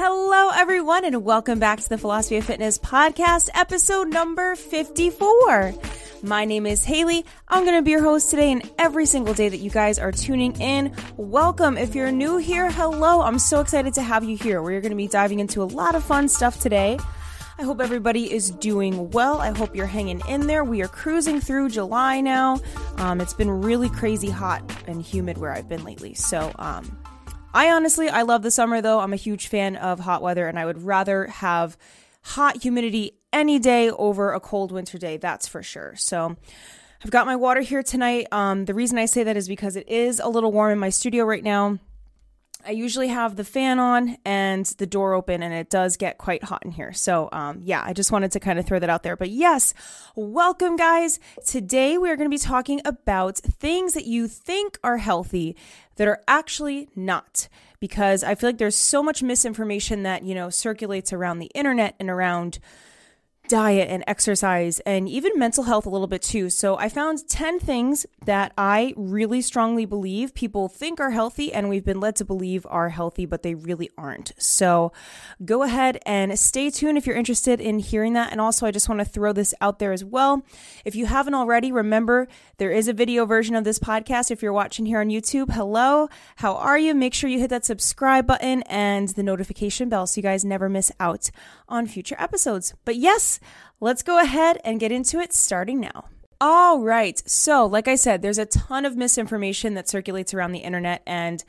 Hello, everyone, and welcome back to the Philosophy of Fitness podcast, episode number 54. My name is Haley. I'm going to be your host today and every single day that you guys are tuning in. Welcome. If you're new here, hello. I'm so excited to have you here. We're going to be diving into a lot of fun stuff today. I hope everybody is doing well. I hope you're hanging in there. We are cruising through July now. Um, it's been really crazy hot and humid where I've been lately. So, um, I honestly, I love the summer though. I'm a huge fan of hot weather and I would rather have hot humidity any day over a cold winter day, that's for sure. So I've got my water here tonight. Um, the reason I say that is because it is a little warm in my studio right now. I usually have the fan on and the door open, and it does get quite hot in here. So, um, yeah, I just wanted to kind of throw that out there. But yes, welcome, guys. Today we are going to be talking about things that you think are healthy that are actually not. Because I feel like there's so much misinformation that, you know, circulates around the internet and around diet and exercise and even mental health a little bit too. So I found 10 things that I really strongly believe people think are healthy and we've been led to believe are healthy, but they really aren't. So go ahead and stay tuned if you're interested in hearing that. And also, I just want to throw this out there as well. If you haven't already, remember there is a video version of this podcast. If you're watching here on YouTube, hello, how are you? Make sure you hit that subscribe button and the notification bell so you guys never miss out on future episodes. But yes, let's go ahead and get into it starting now. All right. So, like I said, there's a ton of misinformation that circulates around the internet, and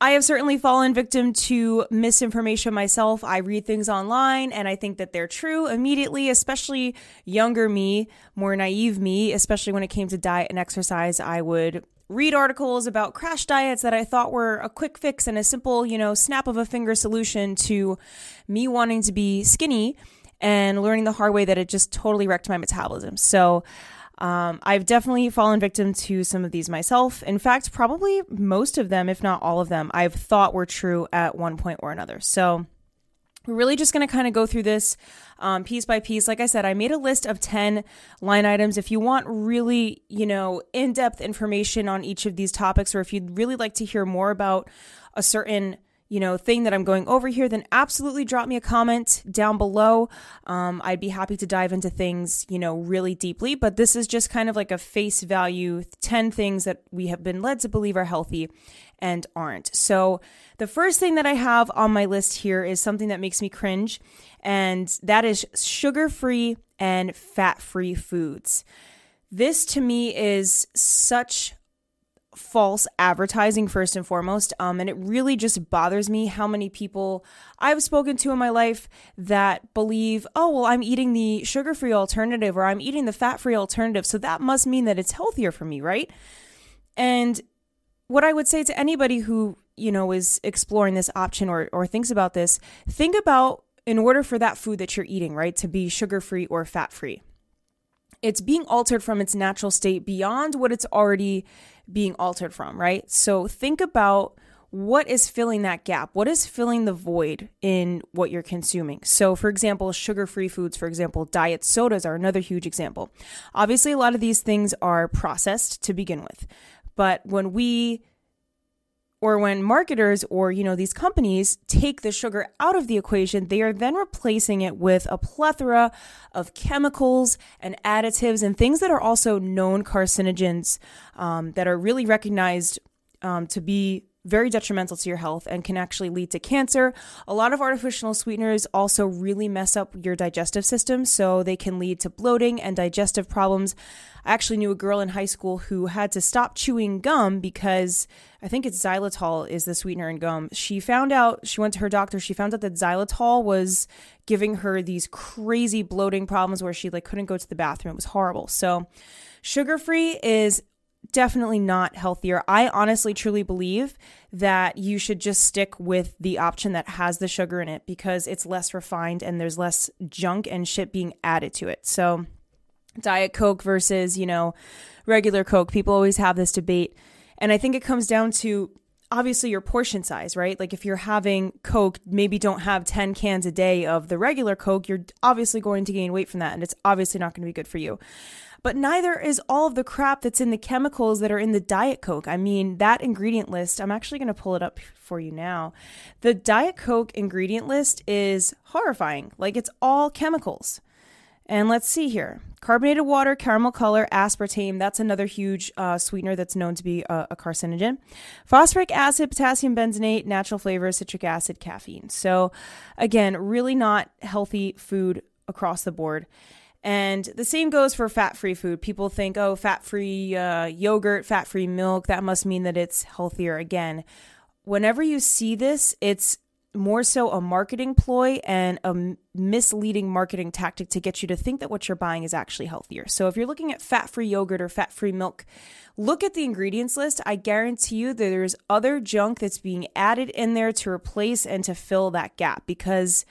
I have certainly fallen victim to misinformation myself. I read things online and I think that they're true immediately, especially younger me, more naive me, especially when it came to diet and exercise. I would read articles about crash diets that I thought were a quick fix and a simple, you know, snap of a finger solution to me wanting to be skinny and learning the hard way that it just totally wrecked my metabolism. So, um, I've definitely fallen victim to some of these myself. In fact, probably most of them, if not all of them, I've thought were true at one point or another. So, we're really just going to kind of go through this um, piece by piece. Like I said, I made a list of 10 line items. If you want really, you know, in depth information on each of these topics, or if you'd really like to hear more about a certain you know thing that i'm going over here then absolutely drop me a comment down below um, i'd be happy to dive into things you know really deeply but this is just kind of like a face value 10 things that we have been led to believe are healthy and aren't so the first thing that i have on my list here is something that makes me cringe and that is sugar free and fat free foods this to me is such false advertising first and foremost. Um, and it really just bothers me how many people I've spoken to in my life that believe, oh, well, I'm eating the sugar free alternative or I'm eating the fat free alternative. So that must mean that it's healthier for me, right? And what I would say to anybody who, you know, is exploring this option or, or thinks about this, think about in order for that food that you're eating, right, to be sugar free or fat free it's being altered from its natural state beyond what it's already being altered from, right? So think about what is filling that gap? What is filling the void in what you're consuming? So, for example, sugar free foods, for example, diet sodas are another huge example. Obviously, a lot of these things are processed to begin with. But when we or when marketers or you know these companies take the sugar out of the equation they are then replacing it with a plethora of chemicals and additives and things that are also known carcinogens um, that are really recognized um, to be very detrimental to your health and can actually lead to cancer. A lot of artificial sweeteners also really mess up your digestive system, so they can lead to bloating and digestive problems. I actually knew a girl in high school who had to stop chewing gum because I think it's xylitol is the sweetener in gum. She found out, she went to her doctor, she found out that xylitol was giving her these crazy bloating problems where she like couldn't go to the bathroom. It was horrible. So, sugar-free is definitely not healthier. I honestly truly believe that you should just stick with the option that has the sugar in it because it's less refined and there's less junk and shit being added to it. So, Diet Coke versus, you know, regular Coke, people always have this debate. And I think it comes down to obviously your portion size, right? Like if you're having Coke, maybe don't have 10 cans a day of the regular Coke, you're obviously going to gain weight from that and it's obviously not going to be good for you. But neither is all of the crap that's in the chemicals that are in the Diet Coke. I mean, that ingredient list, I'm actually going to pull it up for you now. The Diet Coke ingredient list is horrifying. Like it's all chemicals. And let's see here carbonated water, caramel color, aspartame. That's another huge uh, sweetener that's known to be a, a, carcinogen. Phosphoric acid, potassium benzoate, natural flavors, citric acid, caffeine. So, again, really not healthy food across the board. And the same goes for fat free food. People think, oh, fat free uh, yogurt, fat free milk, that must mean that it's healthier. Again, whenever you see this, it's more so a marketing ploy and a misleading marketing tactic to get you to think that what you're buying is actually healthier. So if you're looking at fat-free yogurt or fat-free milk, look at the ingredients list. I guarantee you that there's other junk that's being added in there to replace and to fill that gap because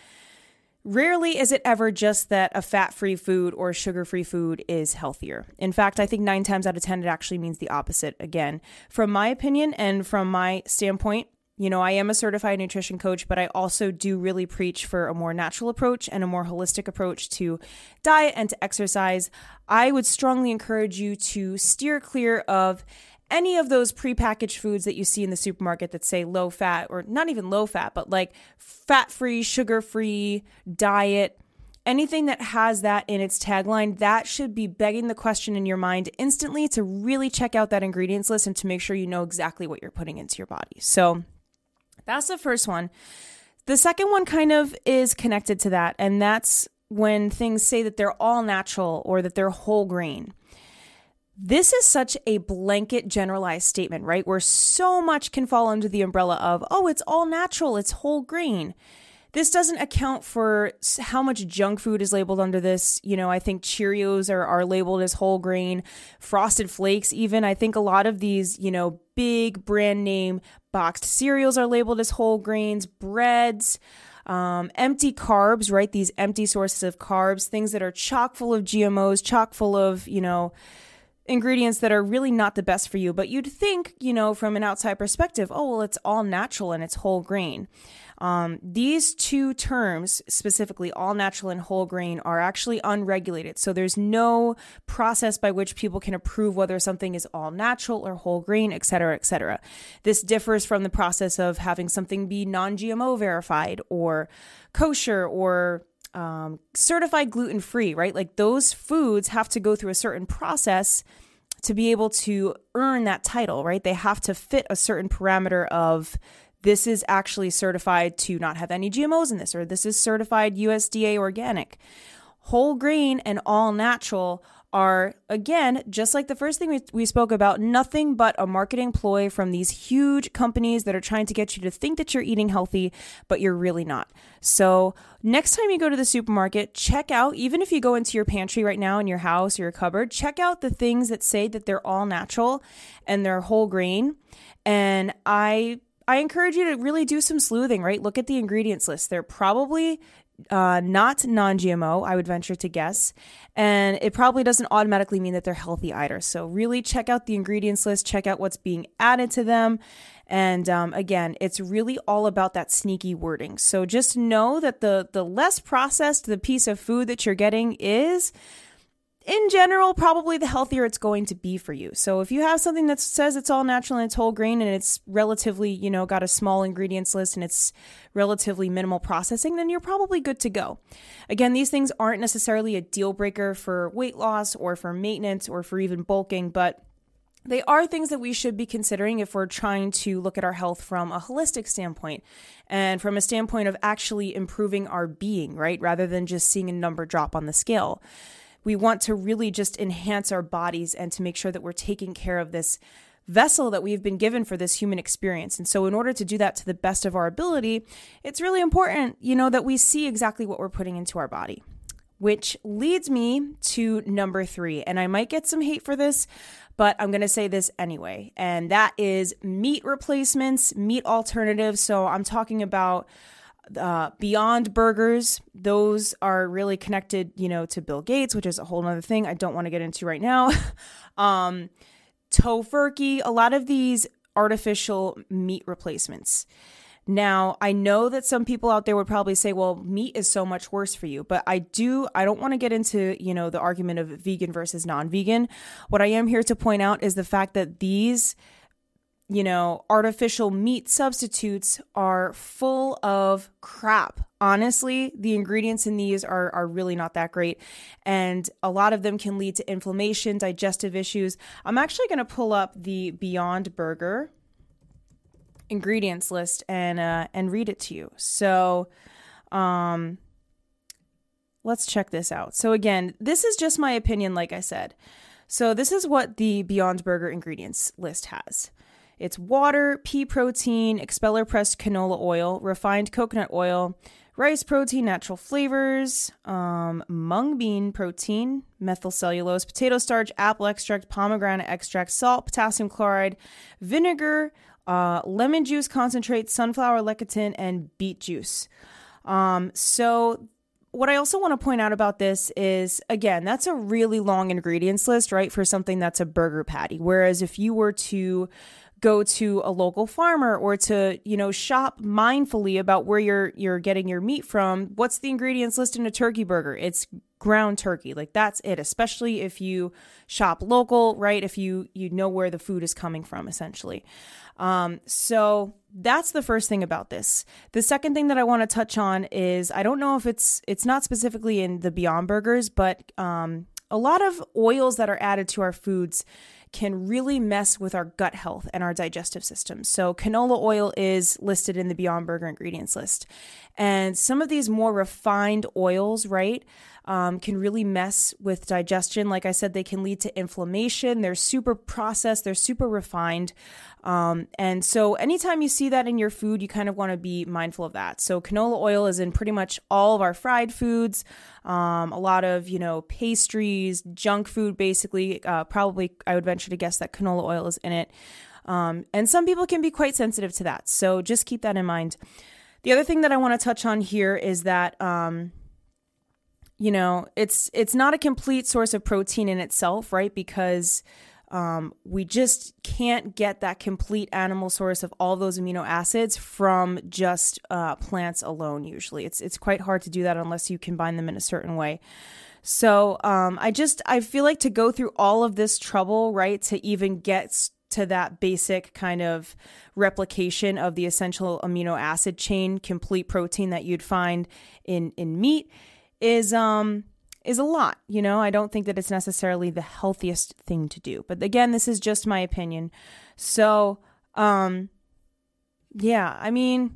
Rarely is it ever just that a fat free food or sugar free food is healthier. In fact, I think nine times out of 10, it actually means the opposite. Again, from my opinion and from my standpoint, you know, I am a certified nutrition coach, but I also do really preach for a more natural approach and a more holistic approach to diet and to exercise. I would strongly encourage you to steer clear of any of those prepackaged foods that you see in the supermarket that say low fat or not even low fat, but like fat free, sugar free diet. Anything that has that in its tagline, that should be begging the question in your mind instantly to really check out that ingredients list and to make sure you know exactly what you're putting into your body. So, that's the first one. The second one kind of is connected to that, and that's when things say that they're all natural or that they're whole grain. This is such a blanket generalized statement, right? Where so much can fall under the umbrella of, oh, it's all natural, it's whole grain. This doesn't account for how much junk food is labeled under this. You know, I think Cheerios are, are labeled as whole grain, Frosted Flakes, even. I think a lot of these, you know, big brand name boxed cereals are labeled as whole grains, breads. Um, empty carbs, right? These empty sources of carbs, things that are chock full of GMOs, chock full of, you know, ingredients that are really not the best for you. But you'd think, you know, from an outside perspective, oh, well, it's all natural and it's whole grain. Um, these two terms, specifically all natural and whole grain, are actually unregulated. So there's no process by which people can approve whether something is all natural or whole grain, et cetera, et cetera. This differs from the process of having something be non GMO verified or kosher or um, certified gluten free, right? Like those foods have to go through a certain process to be able to earn that title, right? They have to fit a certain parameter of this is actually certified to not have any GMOs in this, or this is certified USDA organic. Whole grain and all natural are, again, just like the first thing we, we spoke about, nothing but a marketing ploy from these huge companies that are trying to get you to think that you're eating healthy, but you're really not. So, next time you go to the supermarket, check out, even if you go into your pantry right now in your house or your cupboard, check out the things that say that they're all natural and they're whole grain. And I I encourage you to really do some sleuthing, right? Look at the ingredients list. They're probably uh, not non GMO, I would venture to guess. And it probably doesn't automatically mean that they're healthy either. So, really check out the ingredients list, check out what's being added to them. And um, again, it's really all about that sneaky wording. So, just know that the, the less processed the piece of food that you're getting is, in general, probably the healthier it's going to be for you. So if you have something that says it's all natural and it's whole grain and it's relatively, you know, got a small ingredients list and it's relatively minimal processing, then you're probably good to go. Again, these things aren't necessarily a deal breaker for weight loss or for maintenance or for even bulking, but they are things that we should be considering if we're trying to look at our health from a holistic standpoint and from a standpoint of actually improving our being, right? Rather than just seeing a number drop on the scale we want to really just enhance our bodies and to make sure that we're taking care of this vessel that we've been given for this human experience. And so in order to do that to the best of our ability, it's really important, you know, that we see exactly what we're putting into our body. Which leads me to number 3, and I might get some hate for this, but I'm going to say this anyway. And that is meat replacements, meat alternatives. So I'm talking about uh, Beyond Burgers, those are really connected, you know, to Bill Gates, which is a whole other thing I don't want to get into right now. um, Tofurky, a lot of these artificial meat replacements. Now, I know that some people out there would probably say, well, meat is so much worse for you, but I do, I don't want to get into, you know, the argument of vegan versus non vegan. What I am here to point out is the fact that these, you know, artificial meat substitutes are full of crap. Honestly, the ingredients in these are, are really not that great. And a lot of them can lead to inflammation, digestive issues. I'm actually going to pull up the Beyond Burger ingredients list and uh, and read it to you. So, um, let's check this out. So again, this is just my opinion, like I said. So this is what the Beyond Burger ingredients list has. It's water, pea protein, expeller pressed canola oil, refined coconut oil, rice protein, natural flavors, um, mung bean protein, methyl cellulose, potato starch, apple extract, pomegranate extract, salt, potassium chloride, vinegar, uh, lemon juice concentrate, sunflower lecithin, and beet juice. Um, so, what I also want to point out about this is again, that's a really long ingredients list, right, for something that's a burger patty. Whereas if you were to go to a local farmer or to you know shop mindfully about where you're you're getting your meat from what's the ingredients list in a turkey burger? It's ground turkey. Like that's it especially if you shop local right? If you you know where the food is coming from essentially. Um, so that's the first thing about this. The second thing that I want to touch on is I don't know if it's it's not specifically in the Beyond Burgers, but um, a lot of oils that are added to our foods can really mess with our gut health and our digestive system. So, canola oil is listed in the Beyond Burger ingredients list. And some of these more refined oils, right? Um, can really mess with digestion. Like I said, they can lead to inflammation. They're super processed, they're super refined. Um, and so, anytime you see that in your food, you kind of want to be mindful of that. So, canola oil is in pretty much all of our fried foods, um, a lot of, you know, pastries, junk food, basically. Uh, probably, I would venture to guess that canola oil is in it. Um, and some people can be quite sensitive to that. So, just keep that in mind. The other thing that I want to touch on here is that um, you know, it's it's not a complete source of protein in itself, right? Because um, we just can't get that complete animal source of all those amino acids from just uh, plants alone. Usually, it's it's quite hard to do that unless you combine them in a certain way. So um, I just I feel like to go through all of this trouble, right, to even get to that basic kind of replication of the essential amino acid chain, complete protein that you'd find in in meat is um is a lot, you know? I don't think that it's necessarily the healthiest thing to do. But again, this is just my opinion. So, um yeah, I mean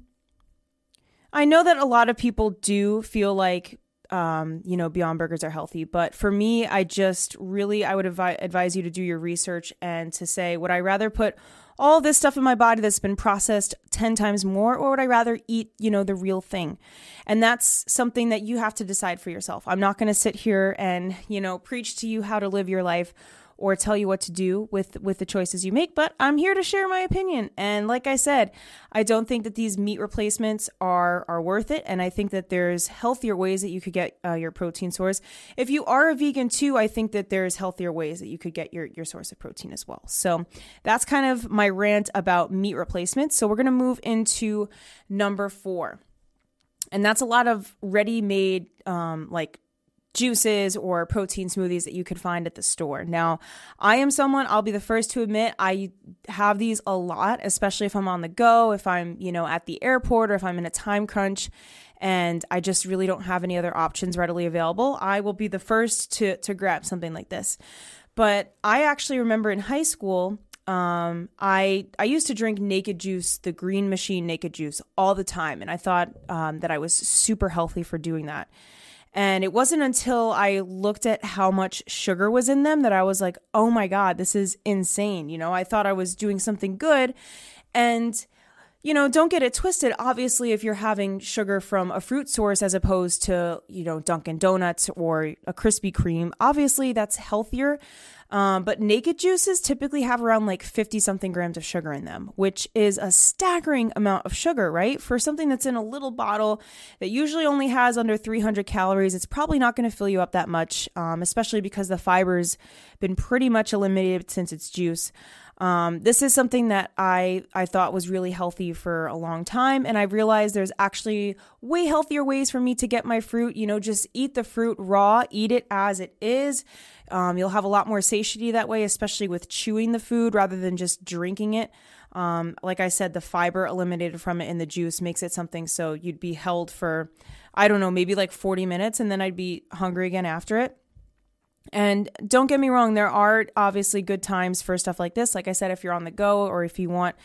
I know that a lot of people do feel like um, you know, Beyond Burgers are healthy. But for me, I just really, I would advi- advise you to do your research and to say, would I rather put all this stuff in my body that's been processed 10 times more, or would I rather eat, you know, the real thing? And that's something that you have to decide for yourself. I'm not going to sit here and, you know, preach to you how to live your life or tell you what to do with with the choices you make but i'm here to share my opinion. And like i said i don't think that these meat replacements are are worth it. And i think that there's healthier ways that you could get uh, your protein source. If you are a vegan too i think that there's healthier ways that you could get your your source of protein as well. So that's kind of my rant about meat replacements. So we're going to move into number four. And that's a lot of ready made um, like juices or protein smoothies that you could find at the store. Now, I am someone, I'll be the first to admit, I have these a lot, especially if I'm on the go, if I'm, you know, at the airport or if I'm in a time crunch and I just really don't have any other options readily available. I will be the first to to grab something like this. But I actually remember in high school, um, I I used to drink Naked Juice, the Green Machine Naked Juice, all the time, and I thought um, that I was super healthy for doing that. And it wasn't until I looked at how much sugar was in them that I was like, oh my God, this is insane. You know, I thought I was doing something good. And, you know, don't get it twisted. Obviously, if you're having sugar from a fruit source as opposed to, you know, Dunkin' Donuts or a Krispy Kreme, obviously that's healthier. Um, but naked juices typically have around like 50 something grams of sugar in them, which is a staggering amount of sugar, right? For something that's in a little bottle that usually only has under 300 calories, it's probably not going to fill you up that much, um, especially because the fiber's been pretty much eliminated since it's juice. Um, this is something that I I thought was really healthy for a long time, and I realized there's actually way healthier ways for me to get my fruit. You know, just eat the fruit raw, eat it as it is. Um, you'll have a lot more satiety that way, especially with chewing the food rather than just drinking it. Um, like I said, the fiber eliminated from it in the juice makes it something so you'd be held for, I don't know, maybe like 40 minutes, and then I'd be hungry again after it. And don't get me wrong, there are obviously good times for stuff like this. Like I said, if you're on the go or if you want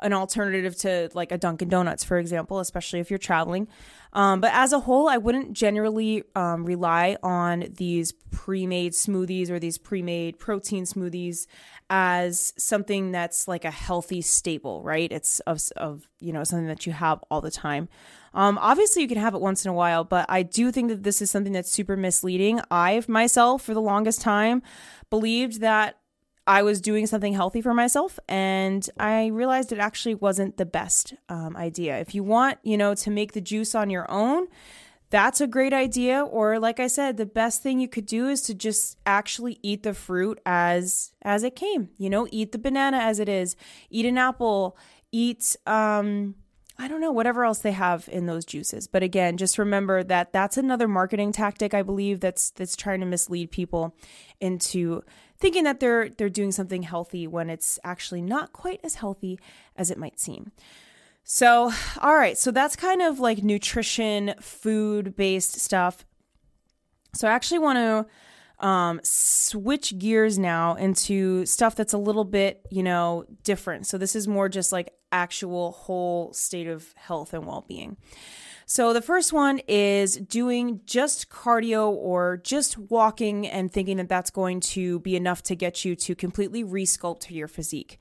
an alternative to like a Dunkin' Donuts, for example, especially if you're traveling. Um, but as a whole, I wouldn't generally um, rely on these pre made smoothies or these pre made protein smoothies as something that's like a healthy staple, right? It's of, of you know, something that you have all the time. Um, obviously, you can have it once in a while, but I do think that this is something that's super misleading. I myself, for the longest time, believed that I was doing something healthy for myself, and I realized it actually wasn't the best um, idea. If you want, you know, to make the juice on your own, that's a great idea. Or, like I said, the best thing you could do is to just actually eat the fruit as as it came. You know, eat the banana as it is, eat an apple, eat um I don't know, whatever else they have in those juices. But again, just remember that that's another marketing tactic I believe that's that's trying to mislead people into thinking that they're they're doing something healthy when it's actually not quite as healthy as it might seem. So, all right, so that's kind of like nutrition, food-based stuff. So I actually want to um, switch gears now into stuff that's a little bit, you know, different. So this is more just like actual whole state of health and well being. So, the first one is doing just cardio or just walking and thinking that that's going to be enough to get you to completely resculpt your physique.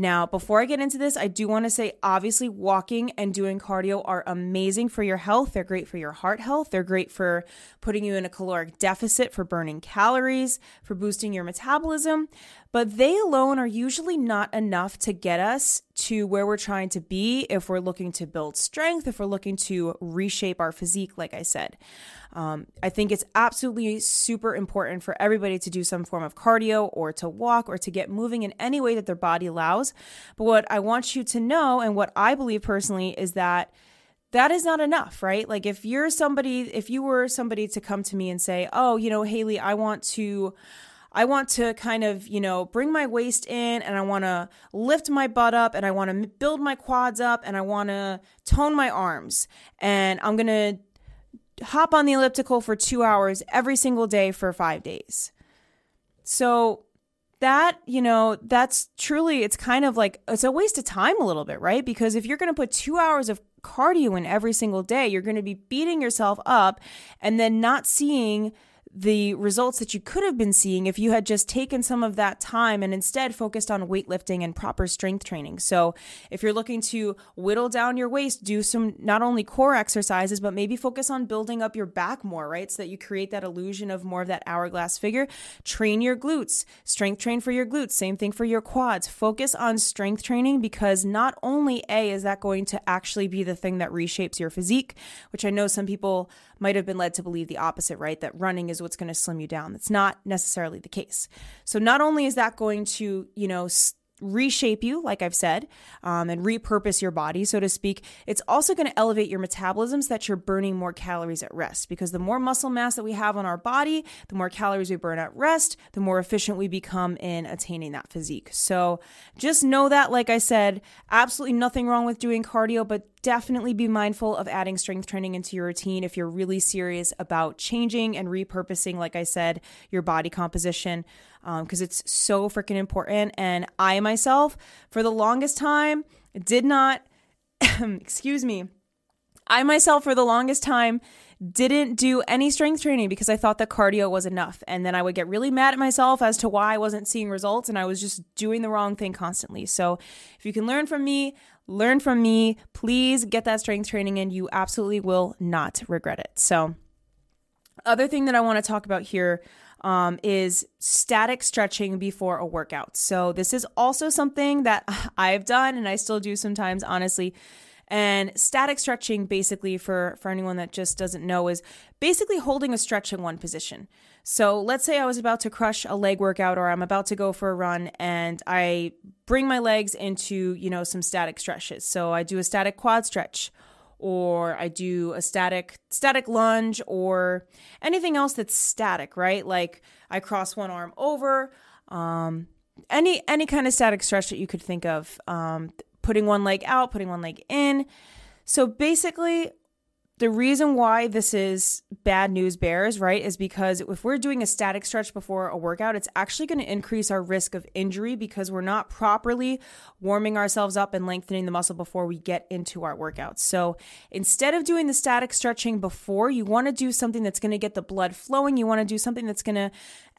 Now, before I get into this, I do want to say obviously, walking and doing cardio are amazing for your health. They're great for your heart health. They're great for putting you in a caloric deficit, for burning calories, for boosting your metabolism. But they alone are usually not enough to get us to where we're trying to be if we're looking to build strength, if we're looking to reshape our physique, like I said. Um, I think it's absolutely super important for everybody to do some form of cardio or to walk or to get moving in any way that their body allows. But what I want you to know, and what I believe personally, is that that is not enough, right? Like if you're somebody, if you were somebody to come to me and say, oh, you know, Haley, I want to. I want to kind of, you know, bring my waist in and I want to lift my butt up and I want to build my quads up and I want to tone my arms. And I'm going to hop on the elliptical for two hours every single day for five days. So that, you know, that's truly, it's kind of like, it's a waste of time a little bit, right? Because if you're going to put two hours of cardio in every single day, you're going to be beating yourself up and then not seeing the results that you could have been seeing if you had just taken some of that time and instead focused on weightlifting and proper strength training. So, if you're looking to whittle down your waist, do some not only core exercises, but maybe focus on building up your back more, right? So that you create that illusion of more of that hourglass figure. Train your glutes, strength train for your glutes, same thing for your quads. Focus on strength training because not only A, is that going to actually be the thing that reshapes your physique, which I know some people might have been led to believe the opposite, right? That running is what's going to slim you down. That's not necessarily the case. So not only is that going to, you know, reshape you, like I've said, um, and repurpose your body, so to speak. It's also going to elevate your metabolism so that you're burning more calories at rest because the more muscle mass that we have on our body, the more calories we burn at rest, the more efficient we become in attaining that physique. So just know that, like I said, absolutely nothing wrong with doing cardio, but definitely be mindful of adding strength training into your routine if you're really serious about changing and repurposing, like I said, your body composition because um, it's so freaking important. And I myself, for the longest time, did not, excuse me, I myself, for the longest time, didn't do any strength training because I thought that cardio was enough. And then I would get really mad at myself as to why I wasn't seeing results and I was just doing the wrong thing constantly. So if you can learn from me, learn from me, please get that strength training in. You absolutely will not regret it. So, other thing that I want to talk about here um, is static stretching before a workout. So, this is also something that I've done and I still do sometimes, honestly. And static stretching, basically, for, for anyone that just doesn't know, is basically holding a stretch in one position. So let's say I was about to crush a leg workout or I'm about to go for a run and I bring my legs into, you know, some static stretches. So I do a static quad stretch or I do a static static lunge or anything else that's static, right? Like I cross one arm over, um, any any kind of static stretch that you could think of, um, putting one leg out, putting one leg in. So basically, the reason why this is bad news bears, right, is because if we're doing a static stretch before a workout, it's actually going to increase our risk of injury because we're not properly warming ourselves up and lengthening the muscle before we get into our workouts. So instead of doing the static stretching before, you want to do something that's going to get the blood flowing. You want to do something that's going to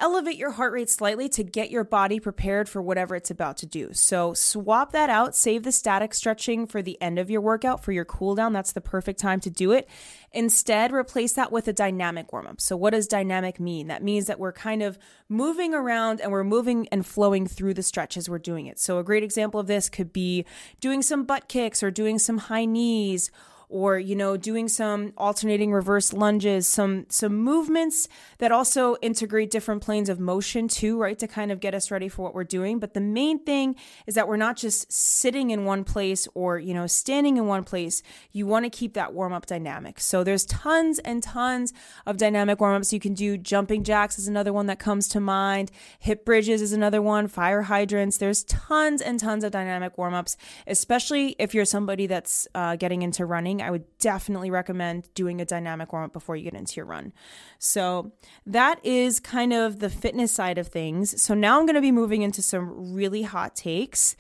elevate your heart rate slightly to get your body prepared for whatever it's about to do. So swap that out, save the static stretching for the end of your workout for your cool down. That's the perfect time to do it. Instead, replace that with a dynamic warm up. So, what does dynamic mean? That means that we're kind of moving around and we're moving and flowing through the stretch as we're doing it. So, a great example of this could be doing some butt kicks or doing some high knees or you know doing some alternating reverse lunges some some movements that also integrate different planes of motion too right to kind of get us ready for what we're doing. But the main thing is that we're not just sitting in one place or you know standing in one place. You want to keep that warm up dynamic. So there's tons and tons of dynamic warm ups you can do jumping jacks is another one that comes to mind. Hip bridges is another one. Fire hydrants. There's tons and tons of dynamic warm ups especially if you're somebody that's uh, getting into running I would definitely recommend doing a dynamic warm up before you get into your run. So that is kind of the fitness side of things. So now I'm going to be moving into some really hot takes.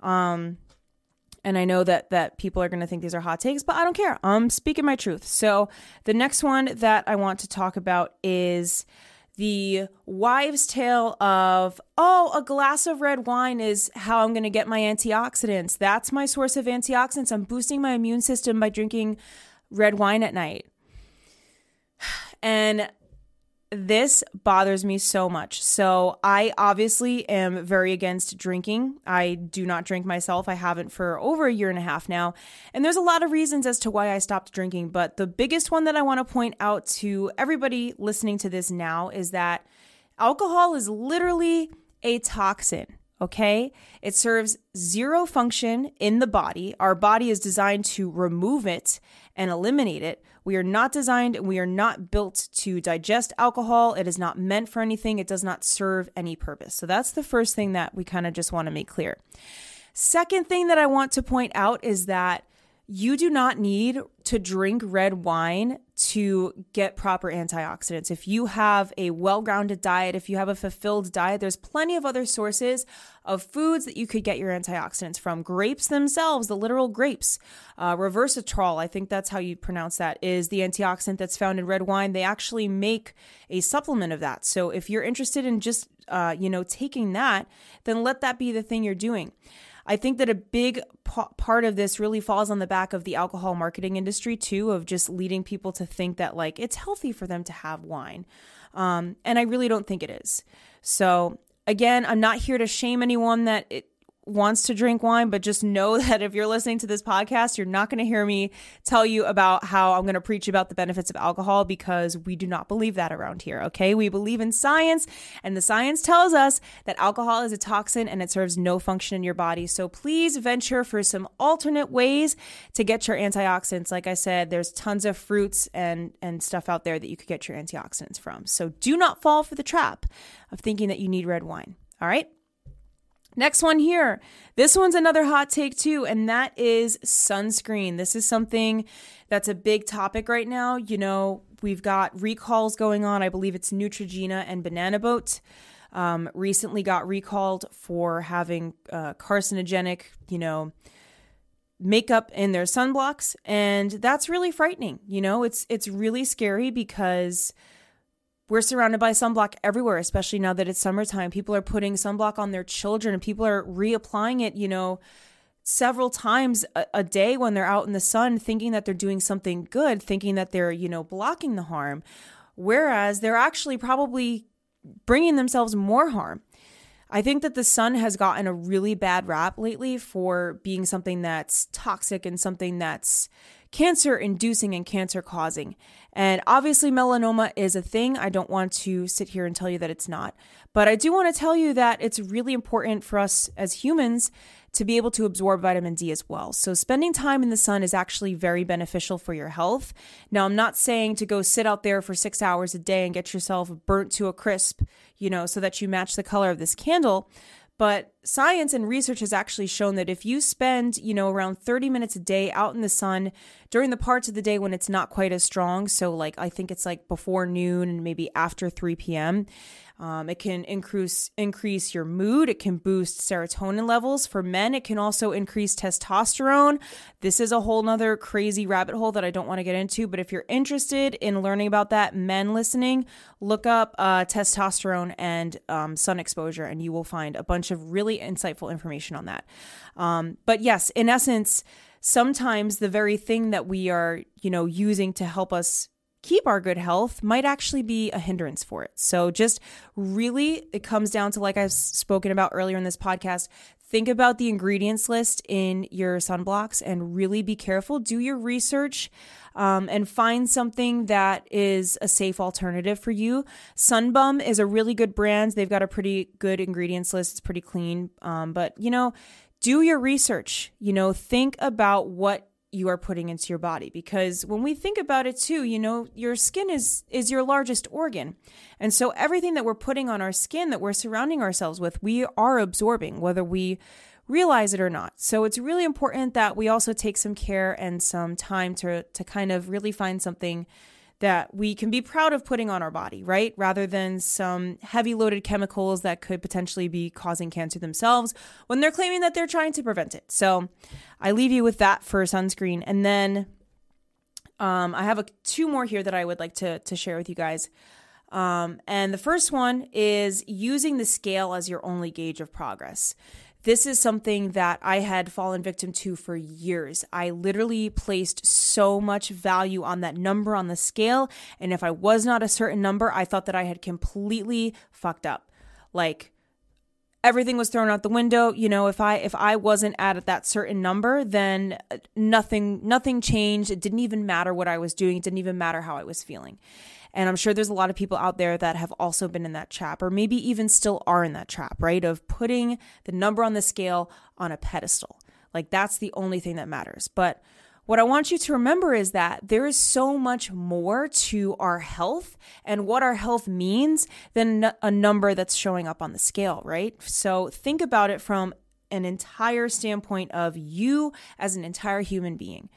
Um, and I know that that people are going to think these are hot takes, but I don't care. I'm speaking my truth. So the next one that I want to talk about is the wives' tale of, oh, a glass of red wine is how I'm going to get my antioxidants. That's my source of antioxidants. I'm boosting my immune system by drinking red wine at night. And this bothers me so much. So, I obviously am very against drinking. I do not drink myself. I haven't for over a year and a half now. And there's a lot of reasons as to why I stopped drinking. But the biggest one that I want to point out to everybody listening to this now is that alcohol is literally a toxin. Okay. It serves zero function in the body. Our body is designed to remove it and eliminate it. We are not designed and we are not built to digest alcohol. It is not meant for anything. It does not serve any purpose. So that's the first thing that we kind of just want to make clear. Second thing that I want to point out is that you do not need to drink red wine to get proper antioxidants. If you have a well grounded diet, if you have a fulfilled diet, there's plenty of other sources of foods that you could get your antioxidants from. Grapes themselves, the literal grapes, uh, resveratrol, I think that's how you pronounce that, is the antioxidant that's found in red wine. They actually make a supplement of that. So if you're interested in just, uh, you know, taking that, then let that be the thing you're doing. I think that a big p- part of this really falls on the back of the alcohol marketing industry too, of just leading people to think that like it's healthy for them to have wine. Um, and I really don't think it is. So again, I'm not here to shame anyone that it, wants to drink wine, but just know that if you're listening to this podcast, you're not going to hear me tell you about how I'm going to preach about the benefits of alcohol because we do not believe that around here. Okay. We believe in science, and the science tells us that alcohol is a toxin and it serves no function in your body. So please venture for some alternate ways to get your antioxidants. Like I said, there's tons of fruits and, and stuff out there that you could get your antioxidants from. So do not fall for the trap of thinking that you need red wine. All right. Next one here. This one's another hot take too, and that is sunscreen. This is something that's a big topic right now. You know, we've got recalls going on. I believe it's Neutrogena and Banana Boat. Um, recently got recalled for having uh, carcinogenic, you know, makeup in their sunblocks, and that's really frightening. You know, it's it's really scary because we're surrounded by sunblock everywhere, especially now that it's summertime. People are putting sunblock on their children and people are reapplying it, you know, several times a, a, day when they're out in the sun, thinking that they're doing something good, thinking that they're, you know, blocking the harm. Whereas they're actually probably bringing themselves more harm. I think that the sun has gotten a really bad rap lately for being something that's toxic and something that's cancer inducing and cancer causing. And obviously, melanoma is a thing. I don't want to sit here and tell you that it's not. But I do want to tell you that it's really important for us as humans to be able to absorb vitamin D as well. So, spending time in the sun is actually very beneficial for your health. Now, I'm not saying to go sit out there for six hours a day and get yourself burnt to a crisp, you know, so that you match the color of this candle. But science and research has actually shown that if you spend, you know, around 30 minutes a day out in the sun during the parts of the day when it's not quite as strong, so like I think it's like before noon and maybe after 3 p.m., um, it can increase increase your mood. It can boost serotonin levels. For men, it can also increase testosterone. This is a whole nother crazy rabbit hole that I don't want to get into. But if you're interested in learning about that, men listening, look up uh, testosterone and um, sun exposure, and you will find a bunch of really insightful information on that. Um, but yes, in essence, sometimes the very thing that we are, you know, using to help us keep our good health might actually be a hindrance for it. So, just really, it comes down to, like I've spoken about earlier in this podcast, think about the ingredients list in your sunblocks and really be careful. Do your research um, and find something that is a safe alternative for you. Sun Bum is a really good brand. They've got a pretty good ingredients list, it's pretty clean. Um, but, you know, do your research. You know, think about what you are putting into your body. Because when we think about it too you know your skin is is your largest organ. And so everything that we're putting on our skin that we're surrounding ourselves with we are absorbing whether we realize it or not. So it's really important that we also take some care and some time to to kind of really find something that we can be proud of putting on our body, right? Rather than some heavy loaded chemicals that could potentially be causing cancer themselves when they're claiming that they're trying to prevent it. So I leave you with that for sunscreen. And then um, I have a, two more here that I would like to, to share with you guys. Um, and the first one is using the scale as your only gauge of progress. This is something that I had fallen victim to for years. I literally placed so much value on that number on the scale. And if I was not a certain number, I thought that I had completely fucked up. Like, everything was thrown out the window you know if i if i wasn't at that certain number then uh, nothing nothing changed it didn't even matter what i was doing it didn't even matter how i was feeling and I'm sure there's a lot of people out there that have also been in that trap, or maybe even still are in that trap, right? Of putting the number on the scale on a pedestal. Like that's the only thing that matters. But what I want you to remember is that there is so much more to our health and what our health means than a number that's showing up on the scale, right? So think about it from an entire standpoint of you as an entire human being.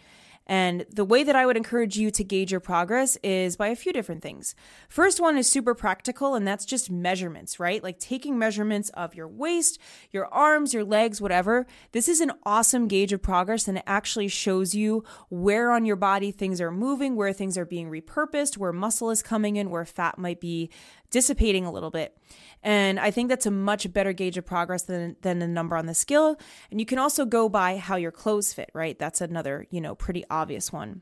And the way that I would encourage you to gauge your progress is by a few different things. First one is super practical, and that's just measurements, right? Like taking measurements of your waist, your arms, your legs, whatever. This is an awesome gauge of progress, and it actually shows you where on your body things are moving, where things are being repurposed, where muscle is coming in, where fat might be dissipating a little bit. And I think that's a much better gauge of progress than than the number on the scale. And you can also go by how your clothes fit, right? That's another, you know, pretty obvious one.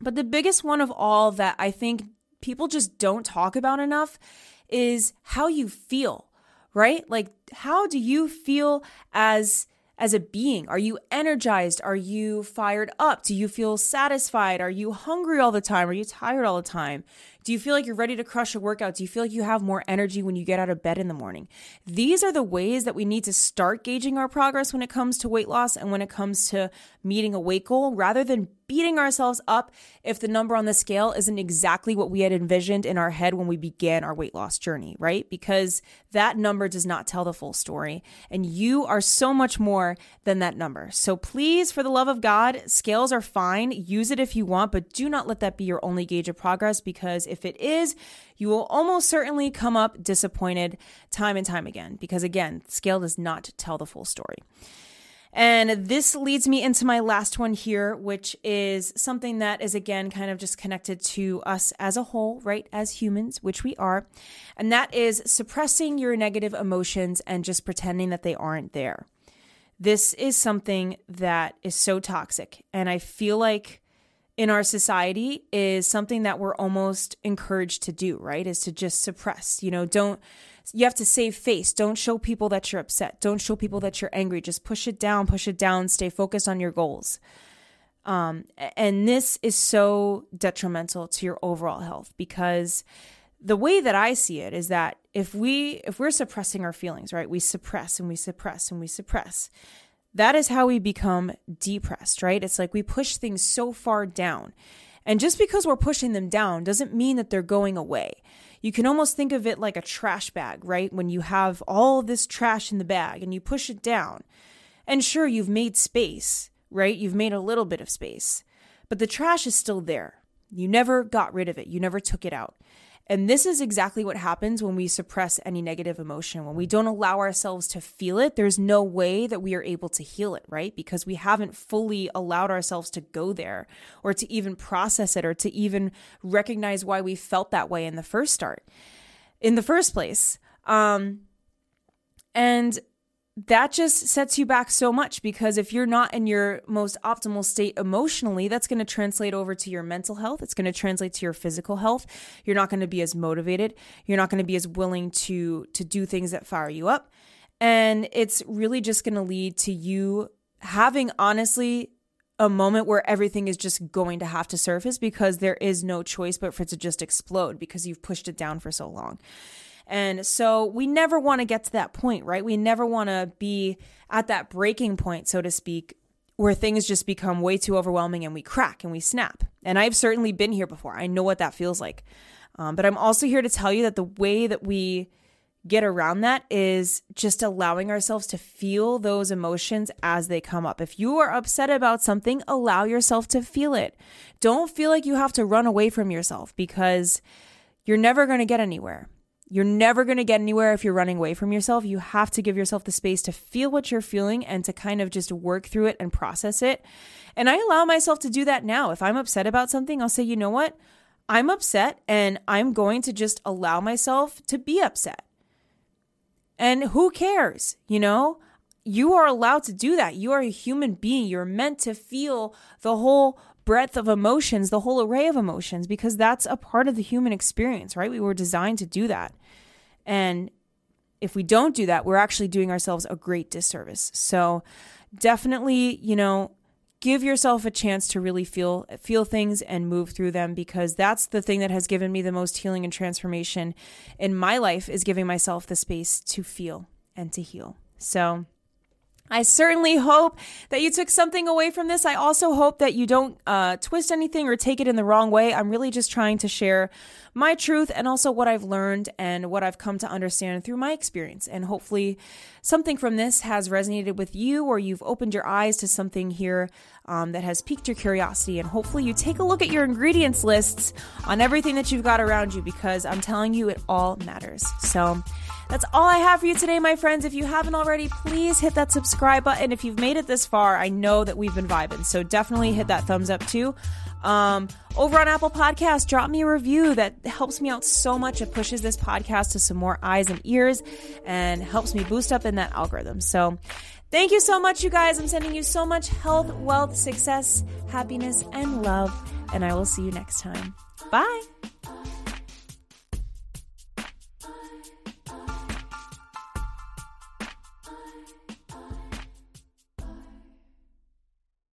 But the biggest one of all that I think people just don't talk about enough is how you feel, right? Like how do you feel as as a being? Are you energized? Are you fired up? Do you feel satisfied? Are you hungry all the time? Are you tired all the time? Do you feel like you're ready to crush a workout? Do you feel like you have more energy when you get out of bed in the morning? These are the ways that we need to start gauging our progress when it comes to weight loss and when it comes to meeting a weight goal rather than beating ourselves up if the number on the scale isn't exactly what we had envisioned in our head when we began our weight loss journey, right? Because that number does not tell the full story. And you are so much more than that number. So please, for the love of God, scales are fine. Use it if you want, but do not let that be your only gauge of progress because if it is, you will almost certainly come up disappointed time and time again because, again, scale does not tell the full story. And this leads me into my last one here, which is something that is again kind of just connected to us as a whole, right? As humans, which we are. And that is suppressing your negative emotions and just pretending that they aren't there. This is something that is so toxic. And I feel like in our society is something that we're almost encouraged to do, right? Is to just suppress. You know, don't you have to save face. Don't show people that you're upset. Don't show people that you're angry. Just push it down, push it down, stay focused on your goals. Um, and this is so detrimental to your overall health because the way that I see it is that if we if we're suppressing our feelings, right? We suppress and we suppress and we suppress. That is how we become depressed, right? It's like we push things so far down. And just because we're pushing them down doesn't mean that they're going away. You can almost think of it like a trash bag, right? When you have all this trash in the bag and you push it down. And sure, you've made space, right? You've made a little bit of space, but the trash is still there. You never got rid of it, you never took it out. And this is exactly what happens when we suppress any negative emotion. When we don't allow ourselves to feel it, there's no way that we are able to heal it, right? Because we haven't fully allowed ourselves to go there or to even process it or to even recognize why we felt that way in the first start, in the first place. Um, and that just sets you back so much because if you're not in your most optimal state emotionally, that's going to translate over to your mental health. It's going to translate to your physical health. You're not going to be as motivated. You're not going to be as willing to to do things that fire you up. And it's really just going to lead to you having honestly a moment where everything is just going to have to surface because there is no choice but for it to just explode because you've pushed it down for so long. And so we never want to get to that point, right? We never want to be at that breaking point, so to speak, where things just become way too overwhelming and we crack and we snap. And I've certainly been here before. I know what that feels like. Um, but I'm also here to tell you that the way that we get around that is just allowing ourselves to feel those emotions as they come up. If you are upset about something, allow yourself to feel it. Don't feel like you have to run away from yourself because you're never going to get anywhere. You're never going to get anywhere if you're running away from yourself. You have to give yourself the space to feel what you're feeling and to kind of just work through it and process it. And I allow myself to do that now. If I'm upset about something, I'll say, you know what? I'm upset and I'm going to just allow myself to be upset. And who cares? You know, you are allowed to do that. You are a human being. You're meant to feel the whole breadth of emotions, the whole array of emotions, because that's a part of the human experience, right? We were designed to do that. And if we don't do that, we're actually doing ourselves a great disservice. So definitely, you know, give yourself a chance to really feel feel things and move through them because that's the thing that has given me the most healing and transformation in my life is giving myself the space to feel and to heal. So I certainly hope that you took something away from this. I also hope that you don't uh, twist anything or take it in the wrong way. I'm really just trying to share my truth and also what I've learned and what I've come to understand through my experience. And hopefully, something from this has resonated with you or you've opened your eyes to something here um, that has piqued your curiosity. And hopefully, you take a look at your ingredients lists on everything that you've got around you because I'm telling you, it all matters. So, that's all I have for you today, my friends. If you haven't already, please hit that subscribe button. If you've made it this far, I know that we've been vibing. So definitely hit that thumbs up too. Um, over on Apple Podcasts, drop me a review. That helps me out so much. It pushes this podcast to some more eyes and ears and helps me boost up in that algorithm. So thank you so much, you guys. I'm sending you so much health, wealth, success, happiness, and love. And I will see you next time. Bye.